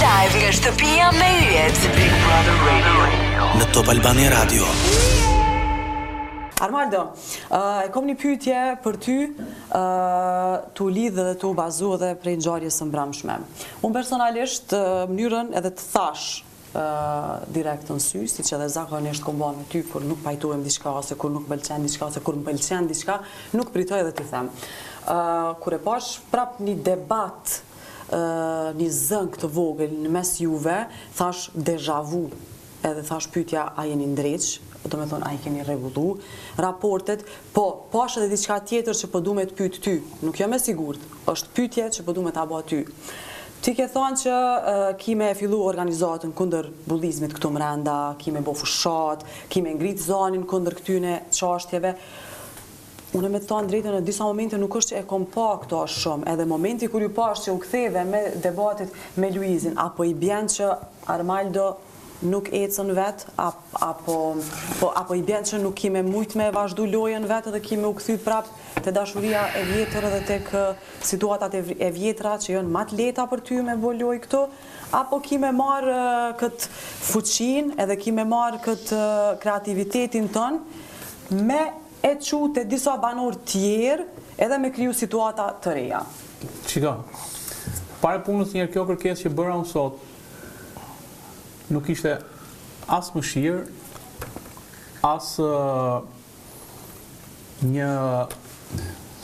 Live nga shtëpia me yjet. Big Brother Radio. Në Top Albania Radio. Armaldo, e kom një pytje për ty tu u lidh edhe tu u bazu edhe prej ngjarjes së mbramshme. Unë personalisht mënyrën edhe të thash direkt në sy, siç edhe zakonisht kom ba me ty, kur nuk pajtuem diçka, ose kur nuk m'pëlqen diçka, ose kur m'pëlqen diçka, nuk pritoj edhe t'i them. Kur e pash prap ni debat, ni zënkë të vogël në mes juve, thash deja vu, edhe thash pytja a jeni ndreq, do me thonë a i keni rregullu raportet, po pash edhe diçka tjetër që po du me të pyet ty, nuk jam e sigurt, është pyetje që po du me ta ba ty. Ti ke thanë që ki me e fillu organizatën kundër bullizmit këtu mrenda, ki me bo fushatë, ki me ngritë zanin kundër këtyne çështjeve. Unë me thanë të drejtën në disa momente nuk është që e kom pa këto shumë, edhe momenti kur ju pashë që u ktheve me debatit me Luizin, apo i bjen që Armaldo nuk ecën vet apo po apo i bjen që nuk ki me mujt me e vazhdu lojën vet edhe ki me u kthy prap te dashuria e vjetër edhe tek situatat e vjetra që jon ma të lehta për ty me bo lojë këtu apo ki me marr kët fuqinë edhe ki me marr kët kreativitetin tënd me e çu te disa banorë tjerë edhe me kriju situata të reja. Shiko, pikë së pari, një, kjo kërkesë që bëra unë sot nuk ishte as mëshirë, as një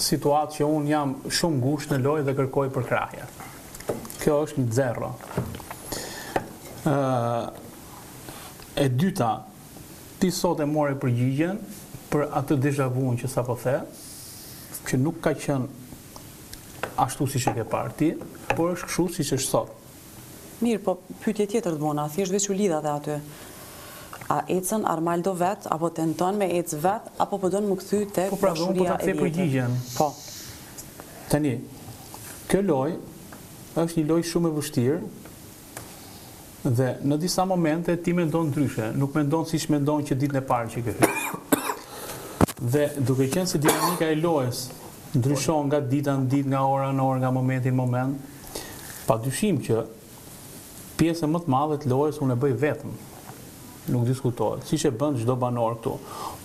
situatë që unë jam shumë ngushtë në lojë dhe kërkoj përkrahje. Kjo është një zero. E dyta, ti sot e more përgjigjen për atë deja vu që sapo the, që nuk ka qënë ashtu siç e ke parë ti, por është kështu siç është sot. Mirë, po pyetje tjetër të bona, thjesht veç u lidha dhe aty. A ecën Armaldo vet, apo tenton me ecë vet, apo po don m'u kthy tek dashuria e vjetër? Po pra, dhe unë po ta kthej përgjigjen. Po. Tani, kjo lojë është një lojë shumë e vështirë dhe në disa momente ti mendon ndryshe, nuk mendon siç mendon që ditën e parë që ke hyrë. Dhe duke qenë se dinamika e lojës ndryshon nga dita në ditë, nga ora në orë, nga momenti në moment, Padyshim që pjesën më të madhe të lojës unë e bëj vetëm. Nuk diskutohet, siç e bën çdo banor këtu.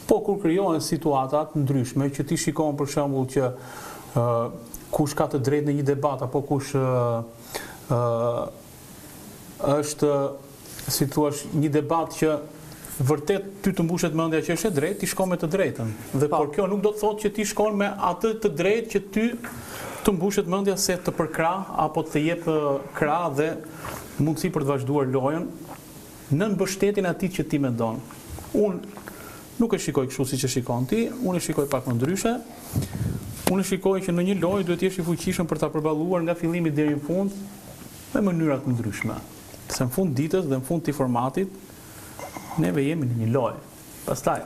Po kur krijohen situata të ndryshme që ti shikon për shembull që ë kush ka të drejtë në një debat apo kush ë është si thua, një debat që vërtet ty të mbushet mendja që është e drejtë, ti shkon me të drejtën. Dhe po, por kjo nuk do të thotë që ti shkon me atë të drejtë që ty të mbushet mendja se të përkrah apo të jep krah dhe mundësi për të vazhduar lojën në mbështetjen e atij që ti mendon. Un nuk e shikoj kështu siç e shikon ti, unë e shikoj pak më ndryshe. Unë e shikoj që në një lojë duhet të jesh i fuqishëm për ta përballuar nga fillimi deri në fund me mënyra të ndryshme. se në fund ditës dhe në fund të këtij formatit, neve jemi në një lojë. Pastaj,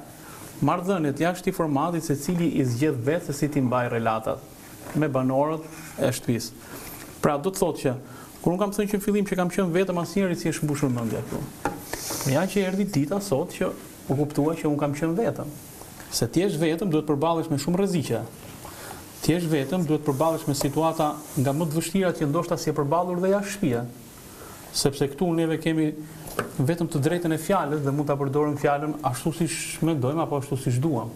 marrëdhëniet jashtë këtij formatit secili i zgjedh vetë se si t'i mbajë relatat me banorët e shtëpisë. Pra, do të thotë që, kur unë kam thënë që në fillim që kam qenë vetëm asnjërit s'i është mbushur mëndja këtu. Por ja që erdhi dita sot që u kuptua që unë kam qenë vetëm. Se të jesh vetëm duhet të përballesh me shumë rreziqe. Të jesh vetëm duhet të përballesh me situata nga më të vështirat që ndoshta s'i ke përballur dhe jashtë shtëpie. sepse këtu neve kemi vetëm të drejtën e fjalës dhe mund ta përdorim fjalën ashtu siç mendojmë apo ashtu siç duam.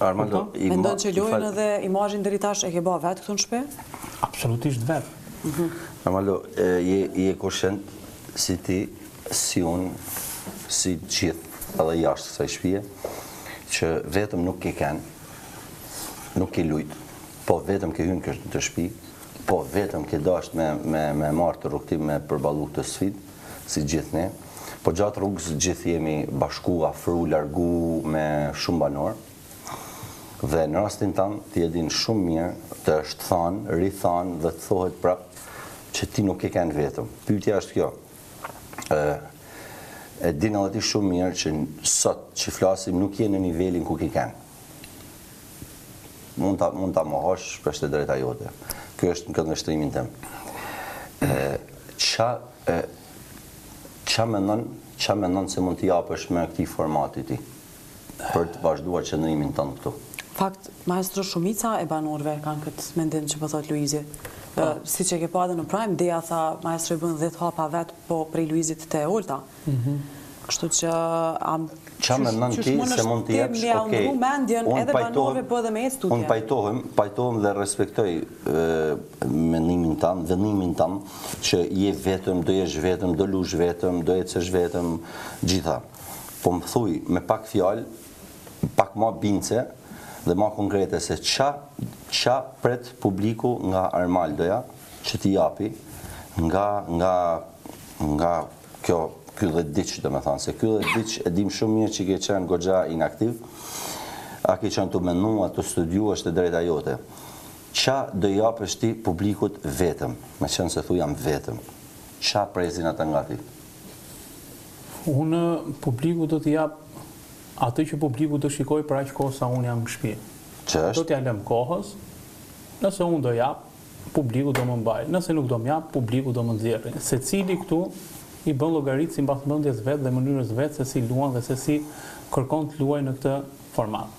Armando, ti mendon që lojën edhe imazhin deri tash e ke bërë vetë këtu në shtëpi? Absolutisht vetë. Mhm. Armando, je je koshient si ti, si unë, si gjithë edhe jashtë kësaj shtëpie, që vetëm nuk ke kenë, nuk ke lujt, po vetëm ke hyrë në këtë shtëpi, Po vetëm ke dashtë me, me, me marrë kët rrugëtim me përballu këtë sfidë, si gjithë ne. Po gjatë rrugës gjithë jemi bashku, afru, largu me shumë banorë. Dhe në rastin tanë, ti e din shumë mirë, të është thanë, rithanë dhe të thohet prapë që ti nuk ke kenë vetëm. Pytja është kjo, e, e din edhe ti shumë mirë që sot që flasim nuk je në nivelin ku ke kenë. Mund ta mund ta mohosh, është e drejta jote. Kjo është në këndvështrimin tim. Ë ça ë ça mendon, ça mendon se mund t'i japësh më këtij formati ti për të vazhduar qëndrimin tënd këtu? Fakt, maestro shumica e banorëve kanë këtë mendim që po thotë Luizi. Po. Siç e ke pa edhe në Prime, Dea tha, maestro i bën 10 hapa vet, po prej Luizit te Olta. Kështu që a ça mendon ti se mund të jepsh ok. Unë pajtohem, unë pajtohem, pajtohem dhe respektoj mendimin tënd, vendimin tënd që je vetëm, do jesh vetëm, do lush vetëm, do ecësh vetëm, gjitha. Po më thuj me pak fjalë, pak ma bindëse dhe ma konkrete se ça ça pret publiku nga Armaldoja që t'i japi nga nga nga kjo ky dhjetëditësh domethënë se ky dhjetëditësh e dimë shumë mirë që ke qenë goxha inaktiv a ke qenë duke menuar duke studiuar është e drejta jote ça do i japësh ti publikut vetëm meqenëse thu jam vetëm ça presin ata nga ti unë publikut do t'i jap atë që publiku do shikojë për aq kohë sa unë jam në shtëpi që është do t'ia lëmë kohës nëse unë do jap publiku do më mbajë, nëse nuk do jap, publiku do më nxjerrë. Secili këtu i bën llogaritë sipas mendjes vet dhe mënyrës vet se si luan dhe se si kërkon të luajë në këtë format.